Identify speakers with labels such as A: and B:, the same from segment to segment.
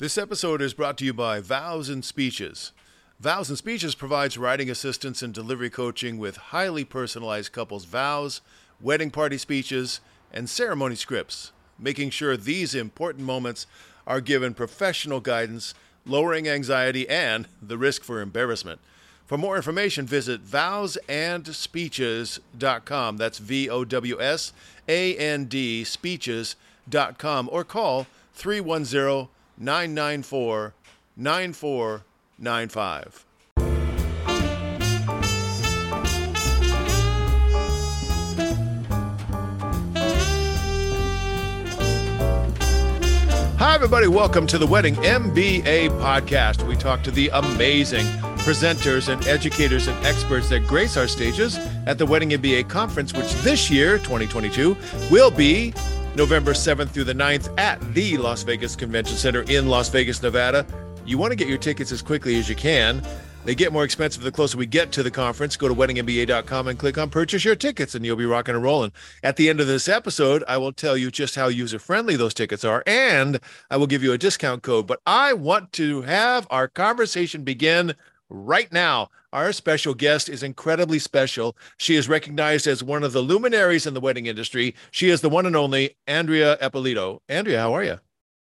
A: This episode is brought to you by Vows and Speeches. Vows and Speeches provides writing assistance and delivery coaching with highly personalized couples' vows, wedding party speeches, and ceremony scripts, making sure these important moments are given professional guidance, lowering anxiety and the risk for embarrassment. For more information, visit vowsandspeeches.com. That's V O W S A N D speeches.com or call 310 994 9495. Hi, everybody. Welcome to the Wedding MBA podcast. We talk to the amazing presenters and educators and experts that grace our stages at the Wedding MBA conference, which this year, 2022, will be November 7th through the 9th at the Las Vegas Convention Center in Las Vegas, Nevada. You want to get your tickets as quickly as you can. They get more expensive the closer we get to the conference. Go to weddingmba.com and click on purchase your tickets, and you'll be rocking and rolling. At the end of this episode, I will tell you just how user friendly those tickets are, and I will give you a discount code. But I want to have our conversation begin right now. Our special guest is incredibly special. She is recognized as one of the luminaries in the wedding industry. She is the one and only Andrea Eppolito. Andrea, how are you?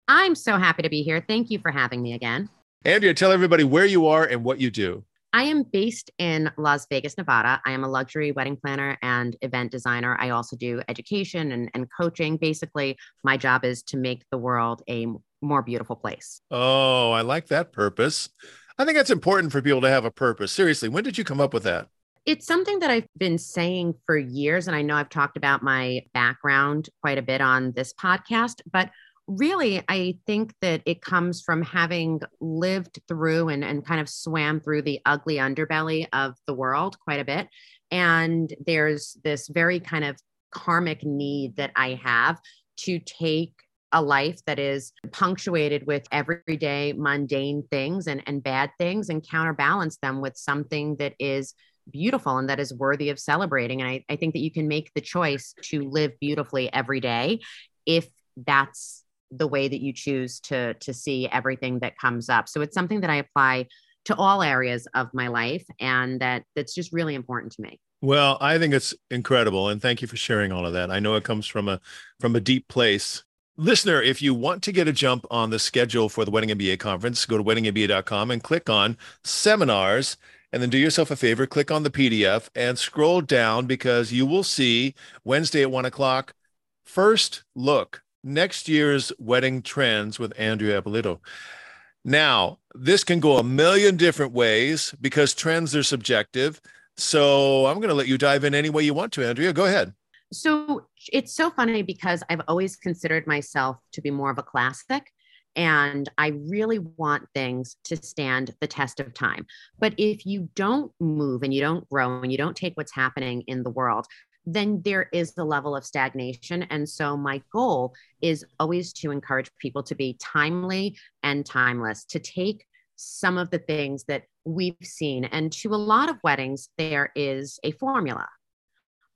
B: I'm so happy to be here. Thank you for having me again.
A: Andrea, tell everybody where you are and what you do.
B: I am based in Las Vegas, Nevada. I am a luxury wedding planner and event designer. I also do education and, and coaching. Basically, my job is to make the world a more beautiful place.
A: Oh, I like that purpose. I think that's important for people to have a purpose. Seriously, when did you come up with that?
B: It's something that I've been saying for years. And I know I've talked about my background quite a bit on this podcast, but really, I think that it comes from having lived through and, and kind of swam through the ugly underbelly of the world quite a bit. And there's this very kind of karmic need that I have to take a life that is punctuated with everyday mundane things and, and bad things and counterbalance them with something that is beautiful and that is worthy of celebrating. And I, I think that you can make the choice to live beautifully every day if that's the way that you choose to to see everything that comes up. So it's something that I apply to all areas of my life and that that's just really important to me.
A: Well, I think it's incredible and thank you for sharing all of that. I know it comes from a from a deep place Listener, if you want to get a jump on the schedule for the Wedding MBA conference, go to weddingmba.com and click on seminars. And then do yourself a favor, click on the PDF and scroll down because you will see Wednesday at one o'clock. First look, next year's wedding trends with Andrea Eppolito. Now, this can go a million different ways because trends are subjective. So I'm going to let you dive in any way you want to, Andrea. Go ahead.
B: So it's so funny because I've always considered myself to be more of a classic. And I really want things to stand the test of time. But if you don't move and you don't grow and you don't take what's happening in the world, then there is a level of stagnation. And so my goal is always to encourage people to be timely and timeless, to take some of the things that we've seen. And to a lot of weddings, there is a formula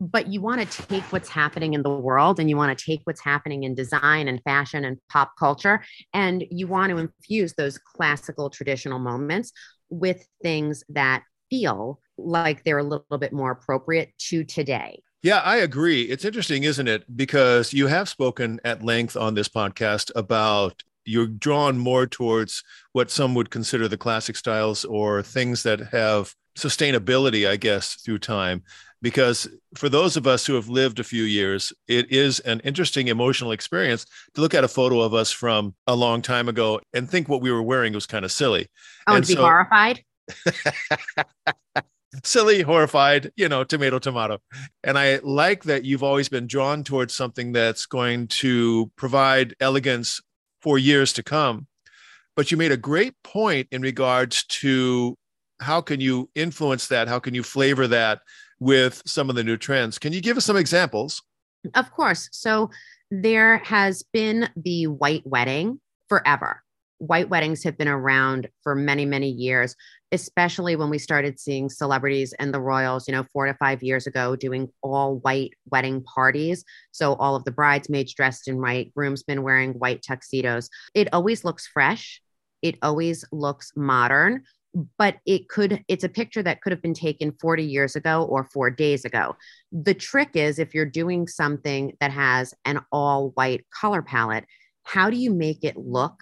B: but you want to take what's happening in the world and you want to take what's happening in design and fashion and pop culture and you want to infuse those classical traditional moments with things that feel like they're a little bit more appropriate to today.
A: Yeah, I agree. It's interesting, isn't it? Because you have spoken at length on this podcast about you're drawn more towards what some would consider the classic styles or things that have sustainability, I guess, through time because for those of us who have lived a few years, it is an interesting emotional experience to look at a photo of us from a long time ago and think what we were wearing was kind of silly.
B: Oh, and, and be so, horrified.
A: silly, horrified, you know, tomato, tomato. And I like that you've always been drawn towards something that's going to provide elegance for years to come. But you made a great point in regards to how can you influence that? How can you flavor that with some of the new trends? Can you give us some examples?
B: Of course. So there has been the white wedding forever. white weddings have been around for many, many years, especially when we started seeing celebrities and the royals, you know, four to five years ago doing all white wedding parties. So all of the bridesmaids dressed in white, groomsmen wearing white tuxedos. It always looks fresh. It always looks modern but it could it's a picture that could have been taken 40 years ago or 4 days ago. The trick is if you're doing something that has an all white color palette, how do you make it look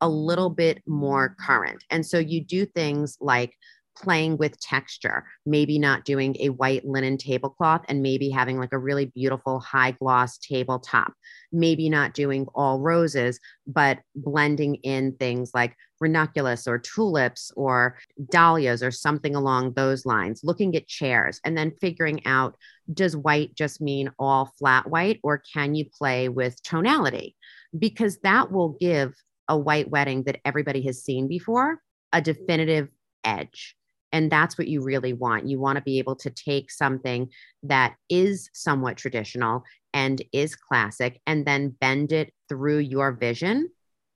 B: a little bit more current? And so you do things like playing with texture, maybe not doing a white linen tablecloth and maybe having like a really beautiful high gloss tabletop. Maybe not doing all roses, but blending in things like ranunculus or tulips or dahlias or something along those lines. Looking at chairs and then figuring out does white just mean all flat white or can you play with tonality? Because that will give a white wedding that everybody has seen before a definitive edge. And that's what you really want. You want to be able to take something that is somewhat traditional and is classic and then bend it through your vision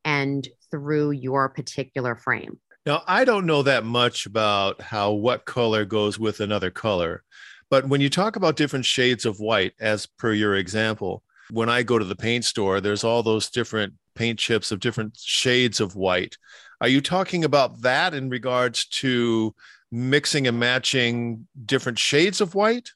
B: and through your particular frame.
A: Now, I don't know that much about how what color goes with another color, but when you talk about different shades of white, as per your example, when I go to the paint store, there's all those different paint chips of different shades of white. Are you talking about that in regards to mixing and matching different shades of white?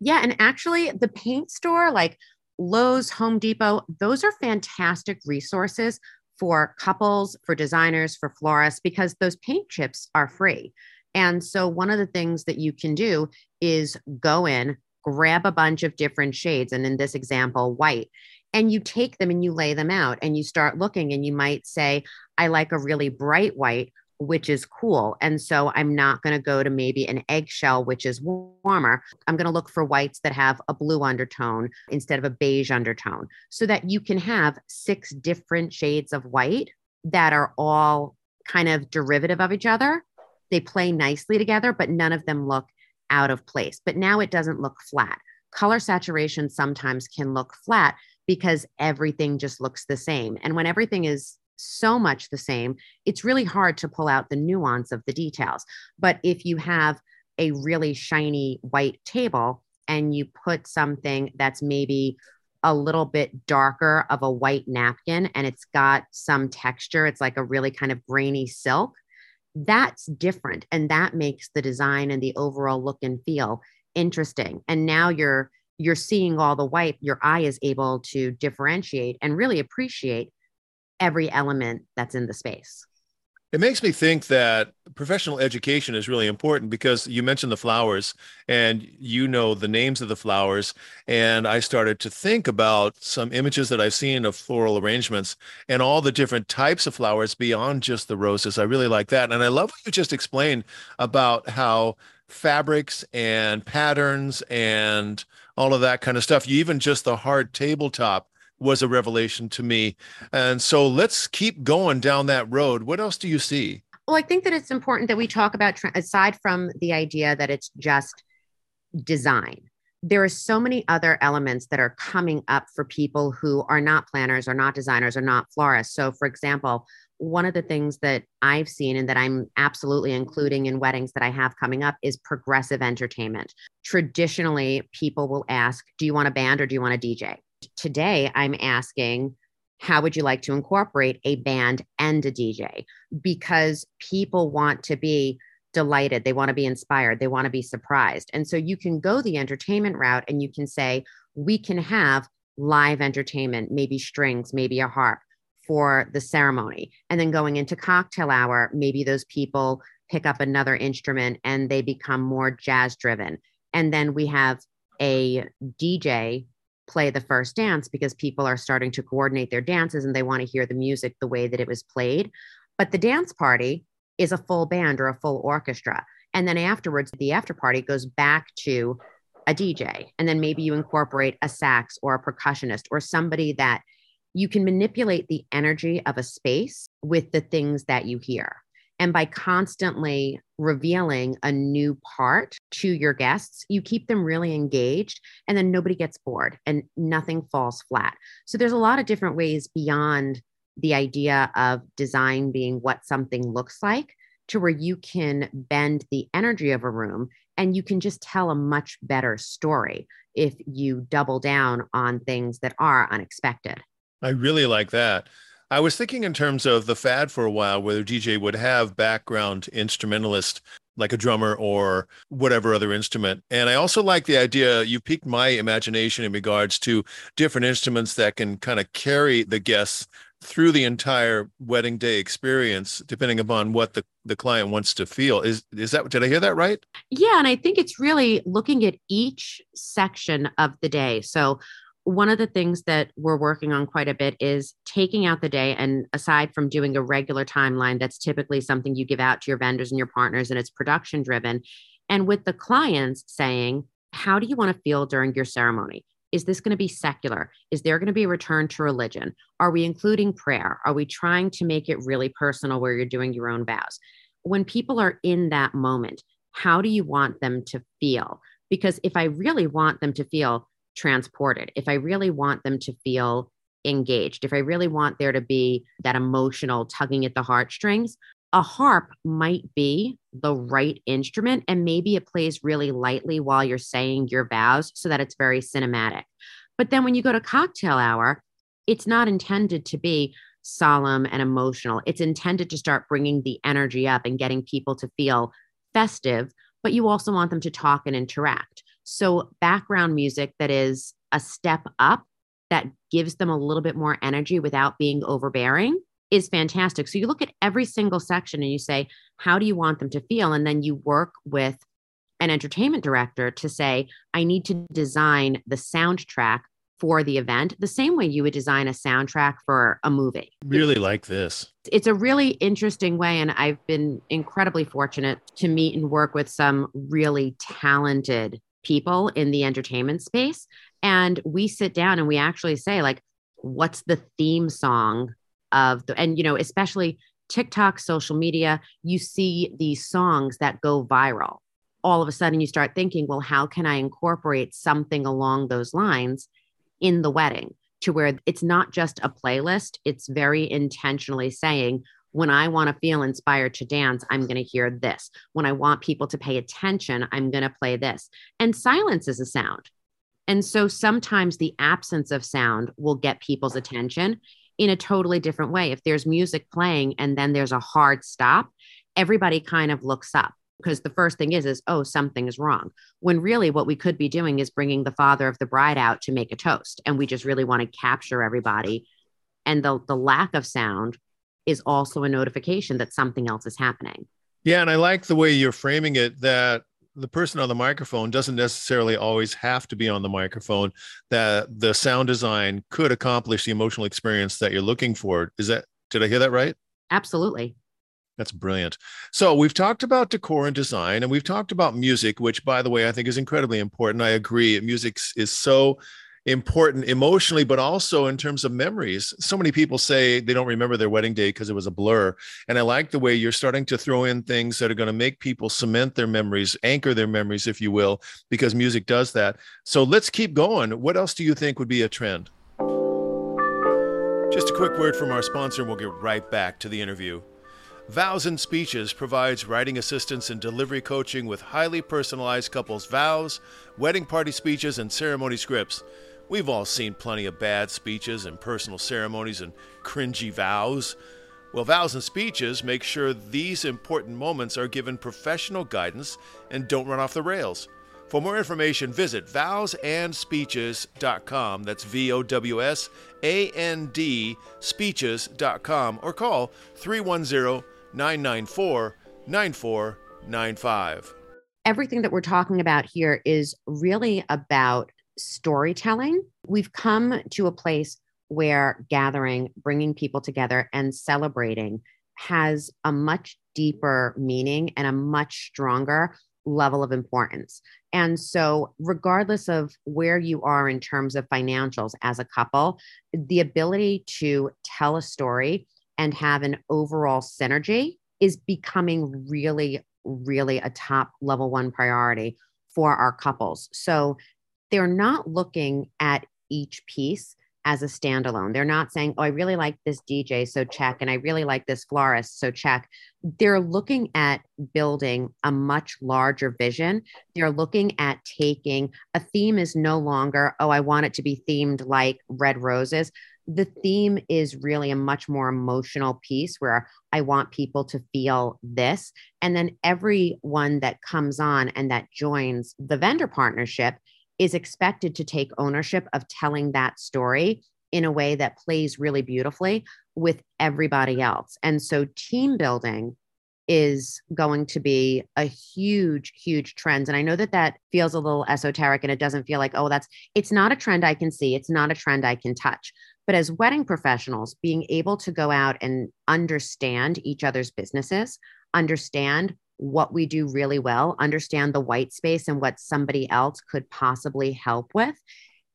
B: Yeah. And actually, the paint store, like Lowe's, Home Depot, those are fantastic resources for couples, for designers, for florists, because those paint chips are free. And so, one of the things that you can do is go in, grab a bunch of different shades, and in this example, white, and you take them and you lay them out and you start looking, and you might say, I like a really bright white which is cool. And so I'm not going to go to maybe an eggshell, which is warmer. I'm going to look for whites that have a blue undertone instead of a beige undertone so that you can have six different shades of white that are all kind of derivative of each other. They play nicely together, but none of them look out of place. But now it doesn't look flat. Color saturation sometimes can look flat because everything just looks the same. And when everything is so much the same, it's really hard to pull out the nuance of the details. But if you have a really shiny white table and you put something that's maybe a little bit darker of a white napkin and it's got some texture, it's like a really kind of grainy silk. That's different. And that makes the design and the overall look and feel interesting. And now you're you're seeing all the white, your eye is able to differentiate and really appreciate every element that's in the space.
A: It makes me think that professional education is really important because you mentioned the flowers and you know the names of the flowers. And I started to think about some images that I've seen of floral arrangements and all the different types of flowers beyond just the roses. I really like that. And I love what you just explained about how fabrics and patterns and all of that kind of stuff, you even just the hard tabletop was a revelation to me. And so let's keep going down that road. What else do you see?
B: Well, I think that it's important that we talk about, aside from the idea that it's just design, there are so many other elements that are coming up for people who are not planners or not designers or not florists. So, for example, one of the things that I've seen and that I'm absolutely including in weddings that I have coming up is progressive entertainment. Traditionally, people will ask, Do you want a band or do you want a DJ? Today, I'm asking, how would you like to incorporate a band and a DJ? Because people want to be delighted, they want to be inspired, they want to be surprised. And so you can go the entertainment route and you can say, we can have live entertainment, maybe strings, maybe a harp for the ceremony. And then going into cocktail hour, maybe those people pick up another instrument and they become more jazz driven. And then we have a DJ play the first dance because people are starting to coordinate their dances and they want to hear the music the way that it was played. But the dance party is a full band or a full orchestra. And then afterwards, the after party goes back to a DJ. And then maybe you incorporate a sax or a percussionist or somebody that you can manipulate the energy of a space with the things that you hear. And by constantly revealing a new part to your guests, you keep them really engaged and then nobody gets bored and nothing falls flat. So there's a lot of different ways beyond the idea of design being what something looks like to where you can bend the energy of a room and you can just tell a much better story if you double down on things that are unexpected.
A: I really like that. I was thinking in terms of the fad for a while where the DJ would have background instrumentalist like a drummer or whatever other instrument. And I also like the idea you piqued my imagination in regards to different instruments that can kind of carry the guests through the entire wedding day experience depending upon what the, the client wants to feel. Is is that did i hear that right?
B: Yeah and i think it's really looking at each section of the day. So one of the things that we're working on quite a bit is taking out the day and aside from doing a regular timeline that's typically something you give out to your vendors and your partners and it's production driven and with the clients saying how do you want to feel during your ceremony is this going to be secular? Is there going to be a return to religion? Are we including prayer? Are we trying to make it really personal where you're doing your own vows? When people are in that moment, how do you want them to feel? Because if I really want them to feel transported, if I really want them to feel engaged, if I really want there to be that emotional tugging at the heartstrings, a harp might be the right instrument and maybe it plays really lightly while you're saying your vows so that it's very cinematic. But then when you go to cocktail hour, it's not intended to be solemn and emotional. It's intended to start bringing the energy up and getting people to feel festive, but you also want them to talk and interact. So, background music that is a step up that gives them a little bit more energy without being overbearing is fantastic. So you look at every single section and you say, how do you want them to feel? And then you work with an entertainment director to say, I need to design the soundtrack for the event the same way you would design a soundtrack for a movie.
A: Really like this.
B: It's a really interesting way. And I've been incredibly fortunate to meet and work with some really talented people in the entertainment space. And we sit down and we actually say, like, what's the theme song of the and you know especially TikTok, social media, you see these songs that go viral. All of a sudden, you start thinking, well, how can I incorporate something along those lines in the wedding to where it's not just a playlist? It's very intentionally saying, when I want to feel inspired to dance, I'm going to hear this. When I want people to pay attention, I'm going to play this. And silence is a sound. And so sometimes the absence of sound will get people's attention in a totally different way. If there's music playing and then there's a hard stop, everybody kind of looks up because the first thing is is oh something is wrong when really what we could be doing is bringing the father of the bride out to make a toast and we just really want to capture everybody and the the lack of sound is also a notification that something else is happening.
A: Yeah and i like the way you're framing it that the person on the microphone doesn't necessarily always have to be on the microphone that the sound design could accomplish the emotional experience that you're looking for. Is that did i hear that right?
B: Absolutely.
A: That's brilliant. So we've talked about decor and design and we've talked about music which by the way i think is incredibly important. I agree music is so important emotionally, but also in terms of memories. So many people say they don't remember their wedding day because it was a blur. And I like the way you're starting to throw in things that are going to make people cement their memories, anchor their memories, if you will, because music does that. So let's keep going. What else do you think would be a trend? Just a quick word from our sponsor, and we'll get right back to the interview. Vows and Speeches provides writing assistance and delivery coaching with highly personalized couples' vows, wedding party speeches, and ceremony scripts. We've all seen plenty of bad speeches and personal ceremonies and cringy vows. Well, vows and speeches make sure these important moments are given professional guidance and don't run off the rails. For more information, visit vowsandspeeches.com. That's V O W S A N D speeches.com or call 310 994 9495.
B: Everything that we're talking about here is really about storytelling. We've come to a place where gathering, bringing people together, and celebrating has a much deeper meaning and a much stronger level of importance. And so, regardless of where you are in terms of financials as a couple, the ability to tell a story and have an overall synergy is becoming really, really a top level one priority for our couples. So, they're not looking at each piece as a standalone. They're not saying, oh, I really like this DJ, so check, and I really like this florist, so check. They're looking at building a much larger vision. They're looking at taking a theme is no longer, oh, I want it to be themed like red roses. The theme is really a much more emotional piece where I want people to feel this. And then everyone that comes on and that joins the vendor partnership is expected to take ownership of telling that story in a way that plays really beautifully with everybody else. And so team building is going to be a huge huge trend. And i know that that feels a little esoteric and it doesn't feel like oh that's it's not a trend i can see. It's not a trend i can touch. But as wedding professionals being able to go out and understand each other's businesses understand what we do really well, understand the white space and what somebody else could possibly help with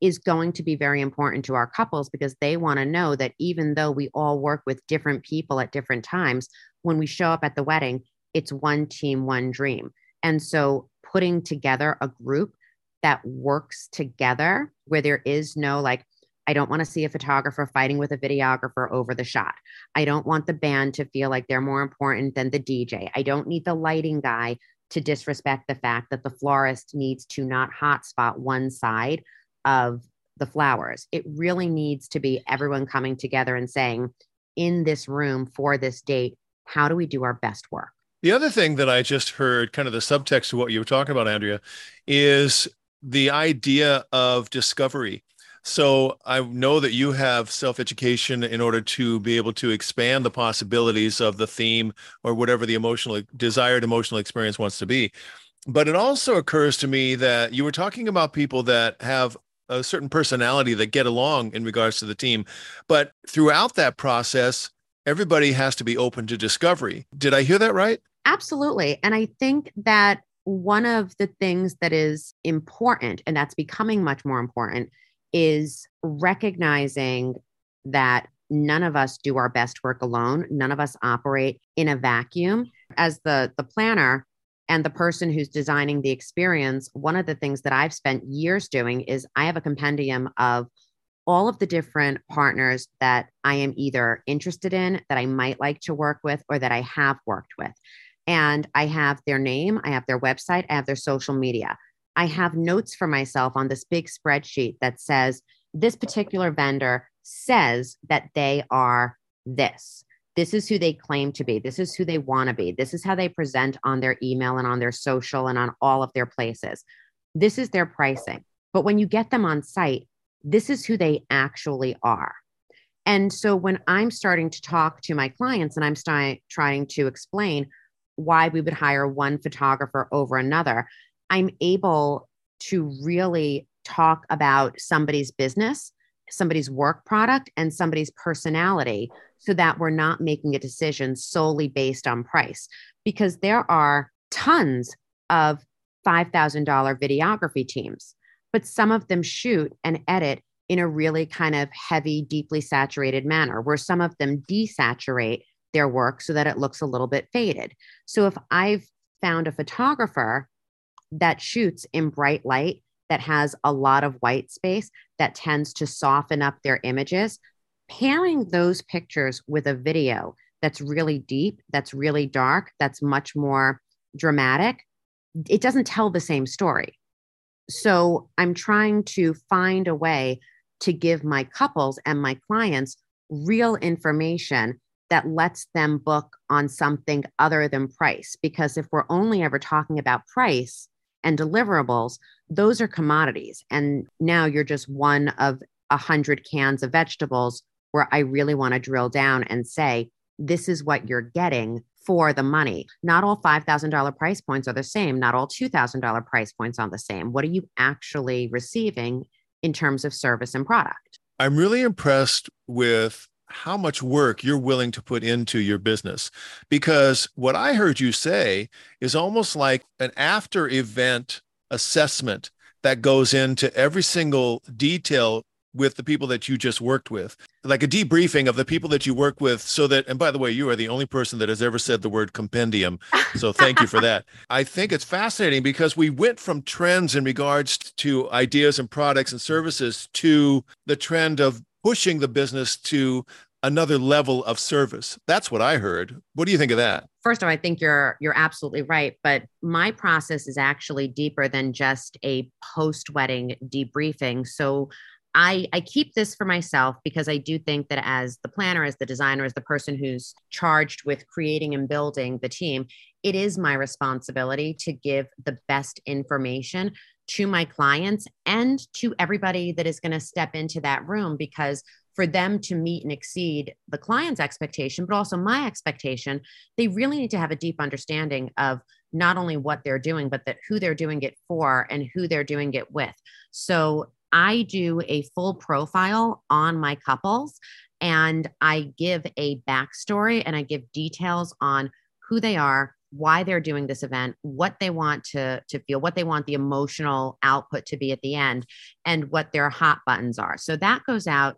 B: is going to be very important to our couples because they want to know that even though we all work with different people at different times, when we show up at the wedding, it's one team, one dream. And so putting together a group that works together where there is no like, I don't want to see a photographer fighting with a videographer over the shot. I don't want the band to feel like they're more important than the DJ. I don't need the lighting guy to disrespect the fact that the florist needs to not hotspot one side of the flowers. It really needs to be everyone coming together and saying, in this room for this date, how do we do our best work?
A: The other thing that I just heard, kind of the subtext to what you were talking about, Andrea, is the idea of discovery. So I know that you have self education in order to be able to expand the possibilities of the theme or whatever the emotional desired emotional experience wants to be. But it also occurs to me that you were talking about people that have a certain personality that get along in regards to the team. But throughout that process, everybody has to be open to discovery. Did I hear that right?
B: Absolutely. And I think that one of the things that is important, and that's becoming much more important, is recognizing that none of us do our best work alone. None of us operate in a vacuum. As the, the planner and the person who's designing the experience, one of the things that I've spent years doing is I have a compendium of all of the different partners that I am either interested in, that I might like to work with, or that I have worked with. And I have their name, I have their website, I have their social media. I have notes for myself on this big spreadsheet that says this particular vendor says that they are this. This is who they claim to be. This is who they want to be. This is how they present on their email and on their social and on all of their places. This is their pricing. But when you get them on site, this is who they actually are. And so when I'm starting to talk to my clients and I'm st- trying to explain why we would hire one photographer over another, I'm able to really talk about somebody's business, somebody's work product, and somebody's personality so that we're not making a decision solely based on price. Because there are tons of $5,000 videography teams, but some of them shoot and edit in a really kind of heavy, deeply saturated manner, where some of them desaturate their work so that it looks a little bit faded. So if I've found a photographer that shoots in bright light that has a lot of white space that tends to soften up their images pairing those pictures with a video that's really deep that's really dark that's much more dramatic it doesn't tell the same story. So i'm trying to find a way to give my couples and my clients real information that lets them book on something other than price because if we're only ever talking about price and deliverables, those are commodities. And now you're just one of a hundred cans of vegetables where I really want to drill down and say, this is what you're getting for the money. Not all $5,000 price points are the same. Not all $2,000 price points are the same. What are you actually receiving in terms of service and product?
A: I'm really impressed with how much work you're willing to put into your business. Because what I heard you say is almost like an after event assessment that goes into every single detail with the people that you just worked with, like a debriefing of the people that you work with, so that, and by the way, you are the only person that has ever said the word compendium. So thank you for that. I think it's fascinating because we went from trends in regards to ideas and products and services to the trend of pushing the business to another level of service. That's what I heard. What do you think of that?
B: First of all, I think you're you're absolutely right, but my process is actually deeper than just a post-wedding debriefing. So I, I keep this for myself because I do think that as the planner, as the designer, as the person who's charged with creating and building the team, it is my responsibility to give the best information to my clients and to everybody that is going to step into that room because for them to meet and exceed the client's expectation, but also my expectation, they really need to have a deep understanding of not only what they're doing, but that who they're doing it for and who they're doing it with. So I do a full profile on my couples and I give a backstory and I give details on who they are, why they're doing this event, what they want to, to feel, what they want the emotional output to be at the end, and what their hot buttons are. So that goes out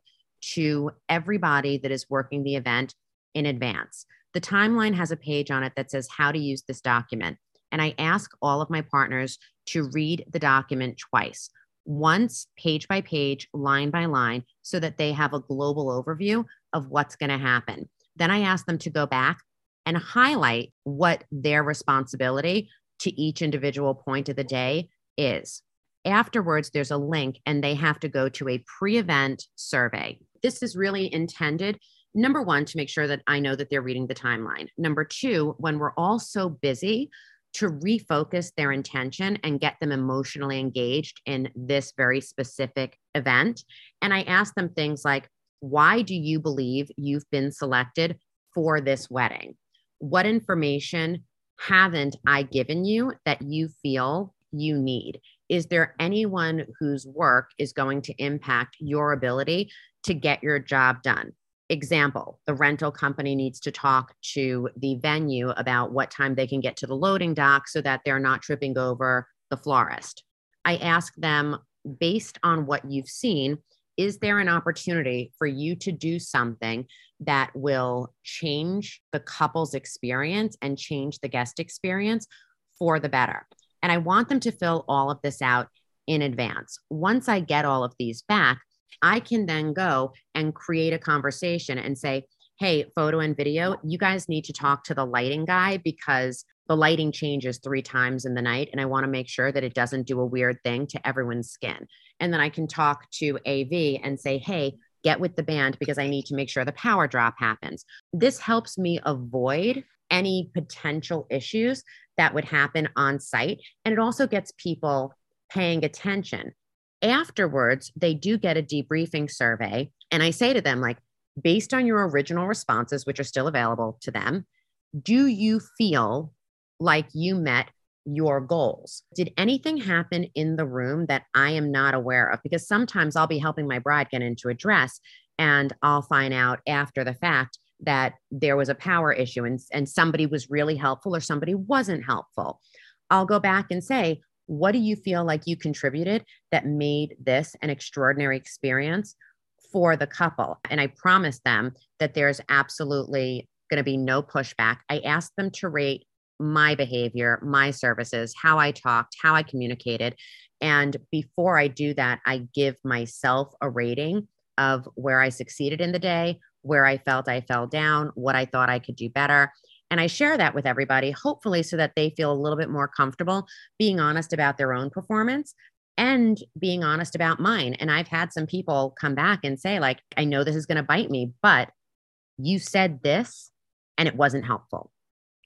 B: to everybody that is working the event in advance. The timeline has a page on it that says how to use this document. And I ask all of my partners to read the document twice, once page by page, line by line, so that they have a global overview of what's going to happen. Then I ask them to go back and highlight what their responsibility to each individual point of the day is. Afterwards, there's a link, and they have to go to a pre event survey. This is really intended, number one, to make sure that I know that they're reading the timeline. Number two, when we're all so busy, to refocus their intention and get them emotionally engaged in this very specific event. And I ask them things like, why do you believe you've been selected for this wedding? What information haven't I given you that you feel you need? Is there anyone whose work is going to impact your ability to get your job done? Example, the rental company needs to talk to the venue about what time they can get to the loading dock so that they're not tripping over the florist. I ask them, based on what you've seen, is there an opportunity for you to do something that will change the couple's experience and change the guest experience for the better? And I want them to fill all of this out in advance. Once I get all of these back, I can then go and create a conversation and say, hey, photo and video, you guys need to talk to the lighting guy because the lighting changes three times in the night. And I want to make sure that it doesn't do a weird thing to everyone's skin. And then I can talk to AV and say, hey, get with the band because I need to make sure the power drop happens. This helps me avoid any potential issues that would happen on site. And it also gets people paying attention afterwards, they do get a debriefing survey. And I say to them, like, based on your original responses, which are still available to them, do you feel like you met your goals? Did anything happen in the room that I am not aware of? Because sometimes I'll be helping my bride get into a dress and I'll find out after the fact that there was a power issue and, and somebody was really helpful or somebody wasn't helpful. I'll go back and say, what do you feel like you contributed that made this an extraordinary experience for the couple? And I promise them that there's absolutely going to be no pushback. I asked them to rate my behavior, my services, how I talked, how I communicated. And before I do that, I give myself a rating of where I succeeded in the day, where I felt I fell down, what I thought I could do better. And I share that with everybody, hopefully, so that they feel a little bit more comfortable being honest about their own performance and being honest about mine. And I've had some people come back and say, like, I know this is going to bite me, but you said this and it wasn't helpful.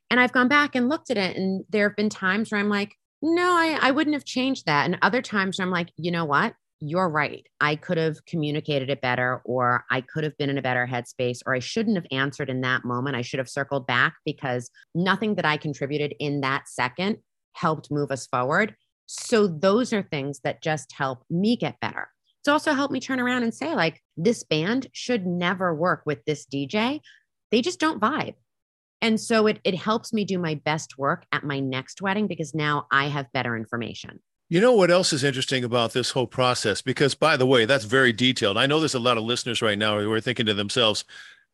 B: And I've gone back and looked at it. And there have been times where I'm like, no, I, I wouldn't have changed that. And other times where I'm like, you know what? you're right. I could have communicated it better, or I could have been in a better headspace, or I shouldn't have answered in that moment. I should have circled back because nothing that I contributed in that second helped move us forward. So, those are things that just help me get better. It's also helped me turn around and say, like, this band should never work with this DJ. They just don't vibe. And so it, it helps me do my best work at my next wedding because now I have better information.
A: You know what else is interesting about this whole process? Because, by the way, that's very detailed. I know there's a lot of listeners right now who are thinking to themselves,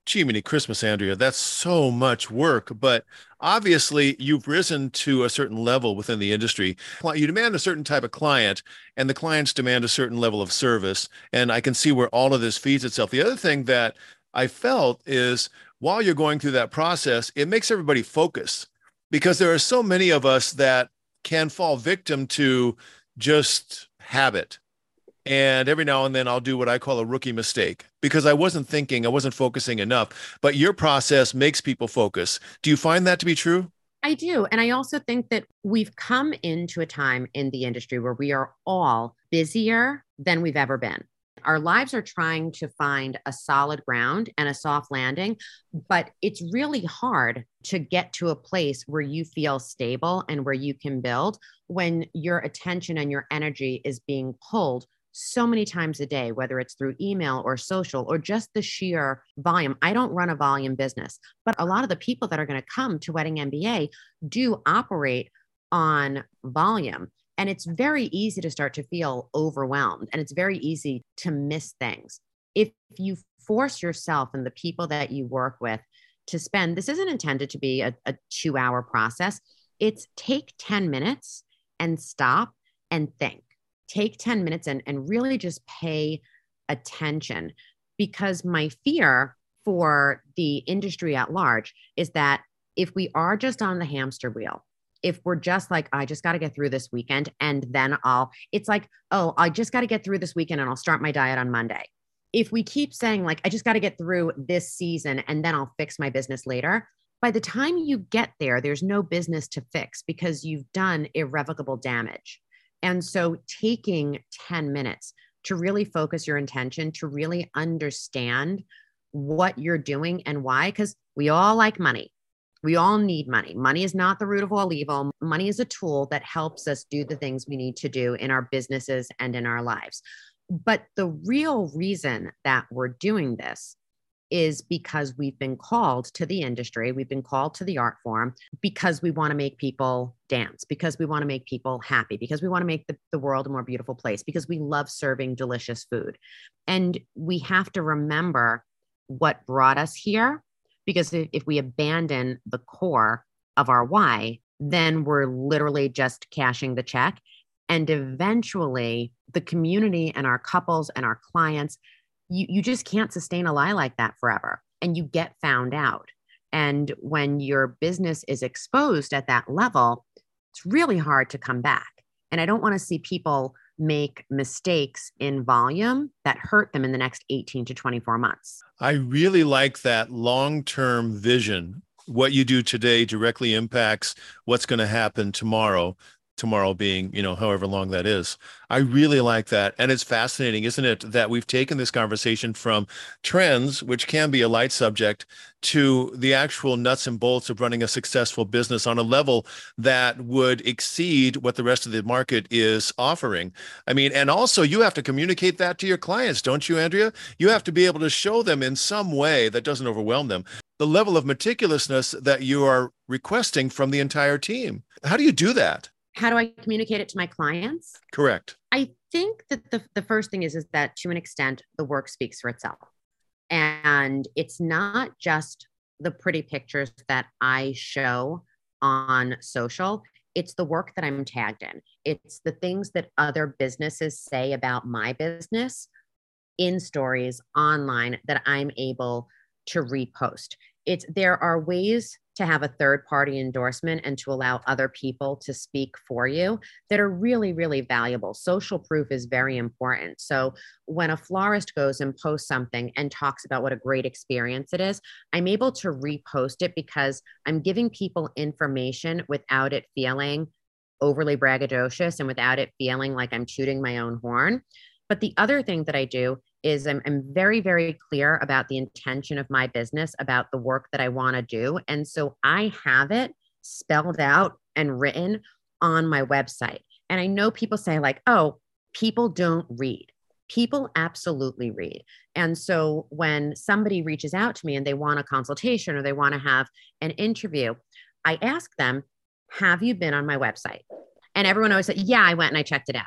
A: Gee, many Christmas, Andrea. That's so much work. But obviously, you've risen to a certain level within the industry. You demand a certain type of client, and the clients demand a certain level of service. And I can see where all of this feeds itself. The other thing that I felt is while you're going through that process, it makes everybody focus because there are so many of us that can fall victim to just habit and every now and then I'll do what I call a rookie mistake because I wasn't thinking, I wasn't focusing enough. But your process makes people focus. Do you find that to be true?
B: I do. And I also think that we've come into a time in the industry where we are all busier than we've ever been. Our lives are trying to find a solid ground and a soft landing, but it's really hard to get to a place where you feel stable and where you can build when your attention and your energy is being pulled so many times a day, whether it's through email or social or just the sheer volume. I don't run a volume business, but a lot of the people that are going to come to Wedding MBA do operate on volume. And it's very easy to start to feel overwhelmed and it's very easy to miss things. If you force yourself and the people that you work with to spend, this isn't intended to be a, a two hour process. It's take 10 minutes and stop and think take 10 minutes and, and really just pay attention because my fear for the industry at large is that if we are just on the hamster wheel, if we're just like, I just got to get through this weekend and then I'll, it's like, oh, I just got to get through this weekend and I'll start my diet on Monday. If we keep saying, like, I just got to get through this season and then I'll fix my business later, by the time you get there, there's no business to fix because you've done irrevocable damage. And so taking 10 minutes to really focus your intention, to really understand what you're doing and why, because we all like money. We all need money. Money is not the root of all evil. Money is a tool that helps us do the things we need to do in our businesses and in our lives. But the real reason that we're doing this is because we've been called to the industry, we've been called to the art form because we want to make people dance, because we want to make people happy, because we want to make the, the world a more beautiful place, because we love serving delicious food. And we have to remember what brought us here, because if, we abandon the core of our why, then we're literally just cashing the check. And eventually, the community and our couples and our clients you, you just can't sustain a lie like that forever and you get found out. And when your business is exposed at that level, it's really hard to come back. And I don't want to see people make mistakes in volume that hurt them in the next 18 to 24 months.
A: I really like that long term vision. What you do today directly impacts what's going to happen tomorrow tomorrow being, you know, however long that is. I really like that. And it's fascinating, isn't it, that we've taken this conversation from trends, which can be a light subject, to the actual nuts and bolts of running a successful business on a level that would exceed what the rest of the market is offering. I mean, and also you have to communicate that to your clients, don't you, Andrea? You have to be able to show them in some way that doesn't overwhelm them the level of meticulousness that you are requesting from the entire team. How do you do that?
B: How do I communicate it to my clients?
A: Correct.
B: I think that the, the first thing is is that to an extent the work speaks for itself. And it's not just the pretty pictures that I show on social. It's the work that I'm tagged in. It's the things that other businesses say about my business in stories online that I'm able to repost. It's there are ways to have a third party endorsement and to allow other people to speak for you that are really, really valuable. Social proof is very important. So when a florist goes and posts something and talks about what a great experience it is, I'm able to repost it because I'm giving people information without it feeling overly braggadocious and without it feeling like I'm tooting my own horn. But the other thing that I do is I'm, I'm very, very clear about the intention of my business, about the work that I want to do. And so I have it spelled out and written on my website. And I know people say, like, oh, people don't read. People absolutely read. And so when somebody reaches out to me and they want a consultation or they want to have an interview, I ask them, have you been on my website? And everyone always says, yeah, I went and I checked it out.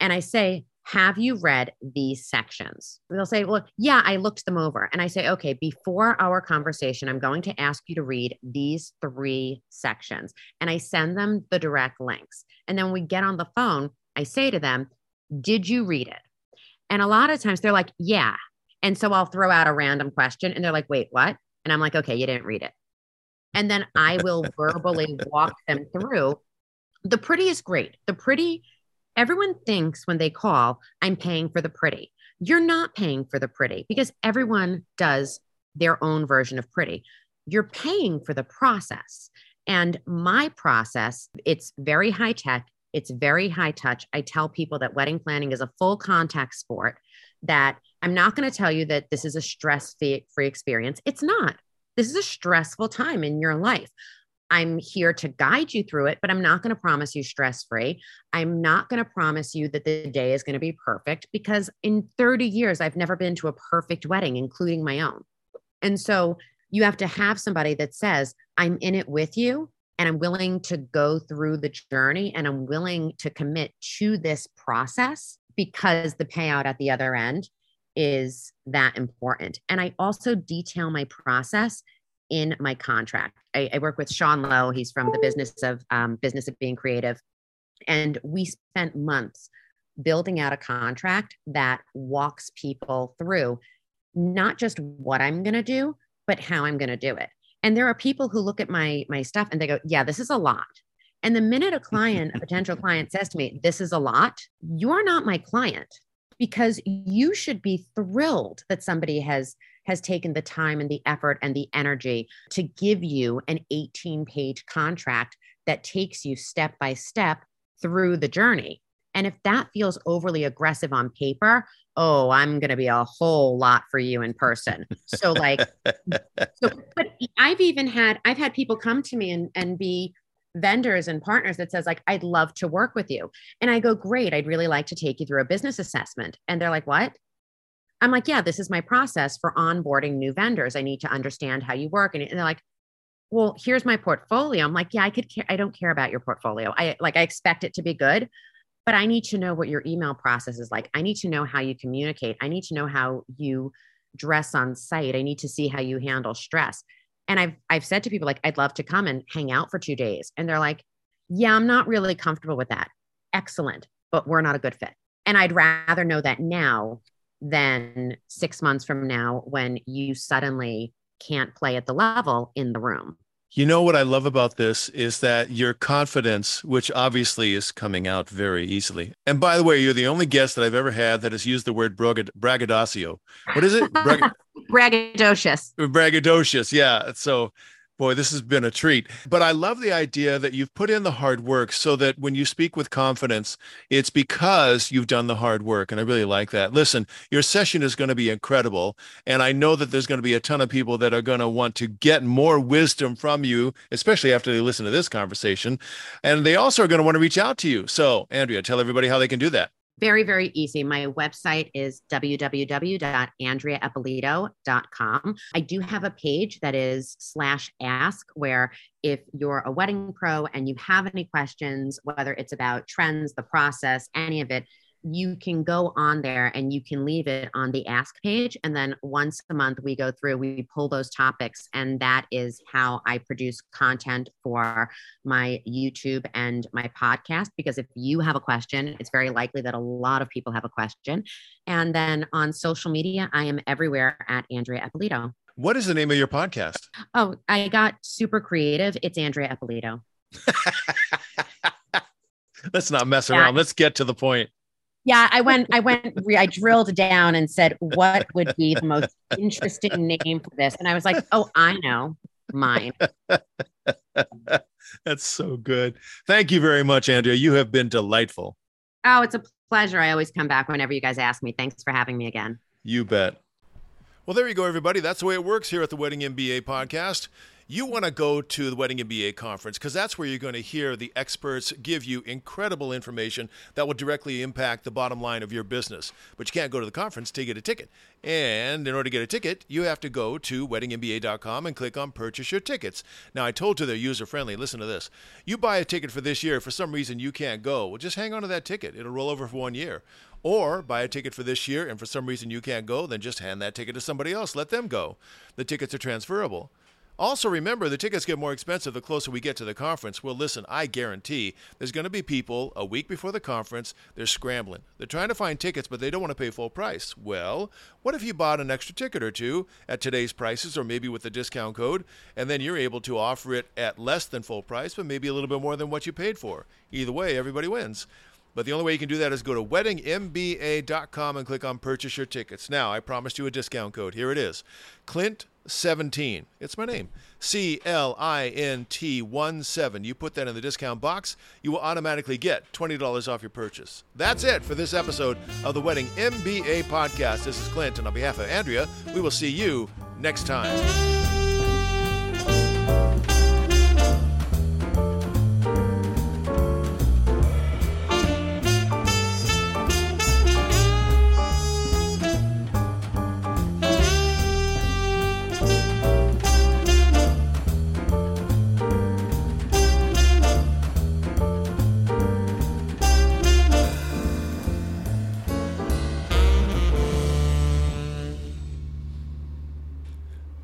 B: And I say, have you read these sections? They'll say, Well, yeah, I looked them over. And I say, Okay, before our conversation, I'm going to ask you to read these three sections. And I send them the direct links. And then we get on the phone, I say to them, Did you read it? And a lot of times they're like, Yeah. And so I'll throw out a random question and they're like, Wait, what? And I'm like, Okay, you didn't read it. And then I will verbally walk them through. The pretty is great. The pretty Everyone thinks when they call, I'm paying for the pretty. You're not paying for the pretty because everyone does their own version of pretty. You're paying for the process. And my process, it's very high tech, it's very high touch. I tell people that wedding planning is a full contact sport, that I'm not going to tell you that this is a stress free experience. It's not. This is a stressful time in your life. I'm here to guide you through it, but I'm not going to promise you stress free. I'm not going to promise you that the day is going to be perfect because in 30 years, I've never been to a perfect wedding, including my own. And so you have to have somebody that says, I'm in it with you and I'm willing to go through the journey and I'm willing to commit to this process because the payout at the other end is that important. And I also detail my process in my contract. I, I work with Sean Low. He's from the business of um, business of being creative, and we spent months building out a contract that walks people through not just what I'm going to do, but how I'm going to do it. And there are people who look at my my stuff and they go, "Yeah, this is a lot." And the minute a client, a potential client says to me, "This is a lot," you're not my client because you should be thrilled that somebody has has taken the time and the effort and the energy to give you an 18 page contract that takes you step by step through the journey. And if that feels overly aggressive on paper, oh, I'm going to be a whole lot for you in person. So, like, so, but I've even had, I've had people come to me and, and be vendors and partners that says like i'd love to work with you and i go great i'd really like to take you through a business assessment and they're like what I'm like, yeah, this is my process for onboarding new vendors. I need to understand how you work. And, they're like, well, here's my portfolio. I'm like, yeah, I could care. I don't care about your portfolio. I like, I expect it to be good, but I need to know what your email process is like. I need to know how you communicate. I need to know how you dress on site. I need to see how you handle stress. And I've, I've said to people like, I'd love to come and hang out for two days. And they're like, yeah, I'm not really comfortable with that. Excellent, but we're not a good fit. And I'd rather know that now than six months from now when you suddenly can't play at the level in the room.
A: You know what I love about this is that your confidence, which obviously is coming out very easily. And by the way, you're the only guest that I've ever had that has used the word braggadocio. What is it?
B: Brag- braggadocious.
A: Braggadocious. Yeah. So Boy, this has been a treat. But I love the idea that you've put in the hard work so that when you speak with confidence, it's because you've done the hard work. And I really like that. Listen, your session is going to be incredible. And I know that there's going to be a ton of people that are going to want to get more wisdom from you, especially after they listen to this conversation. And they also are going to want to reach out to you. So, Andrea, tell everybody how they can do that.
B: Very, very easy. My website is www.andreaeppolito.com. I do have a page that is slash ask where if you're a wedding pro and you have any questions, whether it's about trends, the process, any of it, you can go on there and you can leave it on the ask page. And then once a month, we go through, we pull those topics. And that is how I produce content for my YouTube and my podcast. Because if you have a question, it's very likely that a lot of people have a question. And then on social media, I am everywhere at Andrea Eppolito.
A: What is the name of your podcast?
B: Oh, I got super creative. It's Andrea Eppolito.
A: Let's not mess around. Let's get to the point
B: yeah i went i went i drilled down and said what would be the most interesting name for this? And i was like oh i know. Mine.
A: That's so good. Thank you very much andrea. You have been delightful.
B: Oh it's a pleasure. I always come back whenever you guys ask me. Thanks for having me again.
A: You bet. Well there you go everybody. That's the way it works here at the wedding mba podcast you want to go to the Wedding MBA conference because that's where you're going to hear the experts give you incredible information that will directly impact the bottom line of your business. But you can't go to the conference to get a ticket. And in order to get a ticket, you have to go to weddingmba.com and click on purchase your tickets. Now, I told you they're user friendly. Listen to this. You buy a ticket for this year, for some reason you can't go. Well, just hang on to that ticket. It'll roll over for one year. Or buy a ticket for this year and for some reason you can't go, then just hand that ticket to somebody else. Let them go. The tickets are transferable. Also, remember the tickets get more expensive the closer we get to the conference. Well, listen, I guarantee there's going to be people a week before the conference, they're scrambling. They're trying to find tickets, but they don't want to pay full price. Well, what if you bought an extra ticket or two at today's prices or maybe with the discount code, and then you're able to offer it at less than full price, but maybe a little bit more than what you paid for? Either way, everybody wins. But the only way you can do that is go to weddingmba.com and click on purchase your tickets. Now, I promised you a discount code. Here it is Clint17. It's my name. C L I N T 1 7. You put that in the discount box, you will automatically get $20 off your purchase. That's it for this episode of the Wedding MBA podcast. This is Clint, and on behalf of Andrea, we will see you next time.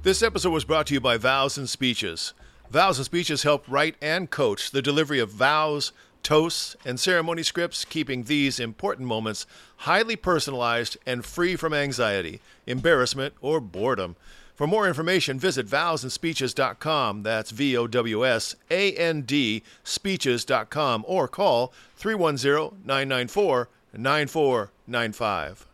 A: This episode was brought to you by Vows and Speeches. Vows and Speeches help write and coach the delivery of vows, toasts, and ceremony scripts, keeping these important moments highly personalized and free from anxiety, embarrassment, or boredom. For more information, visit vowsandspeeches.com. That's V O W S A N D speeches.com or call 310 994 9495.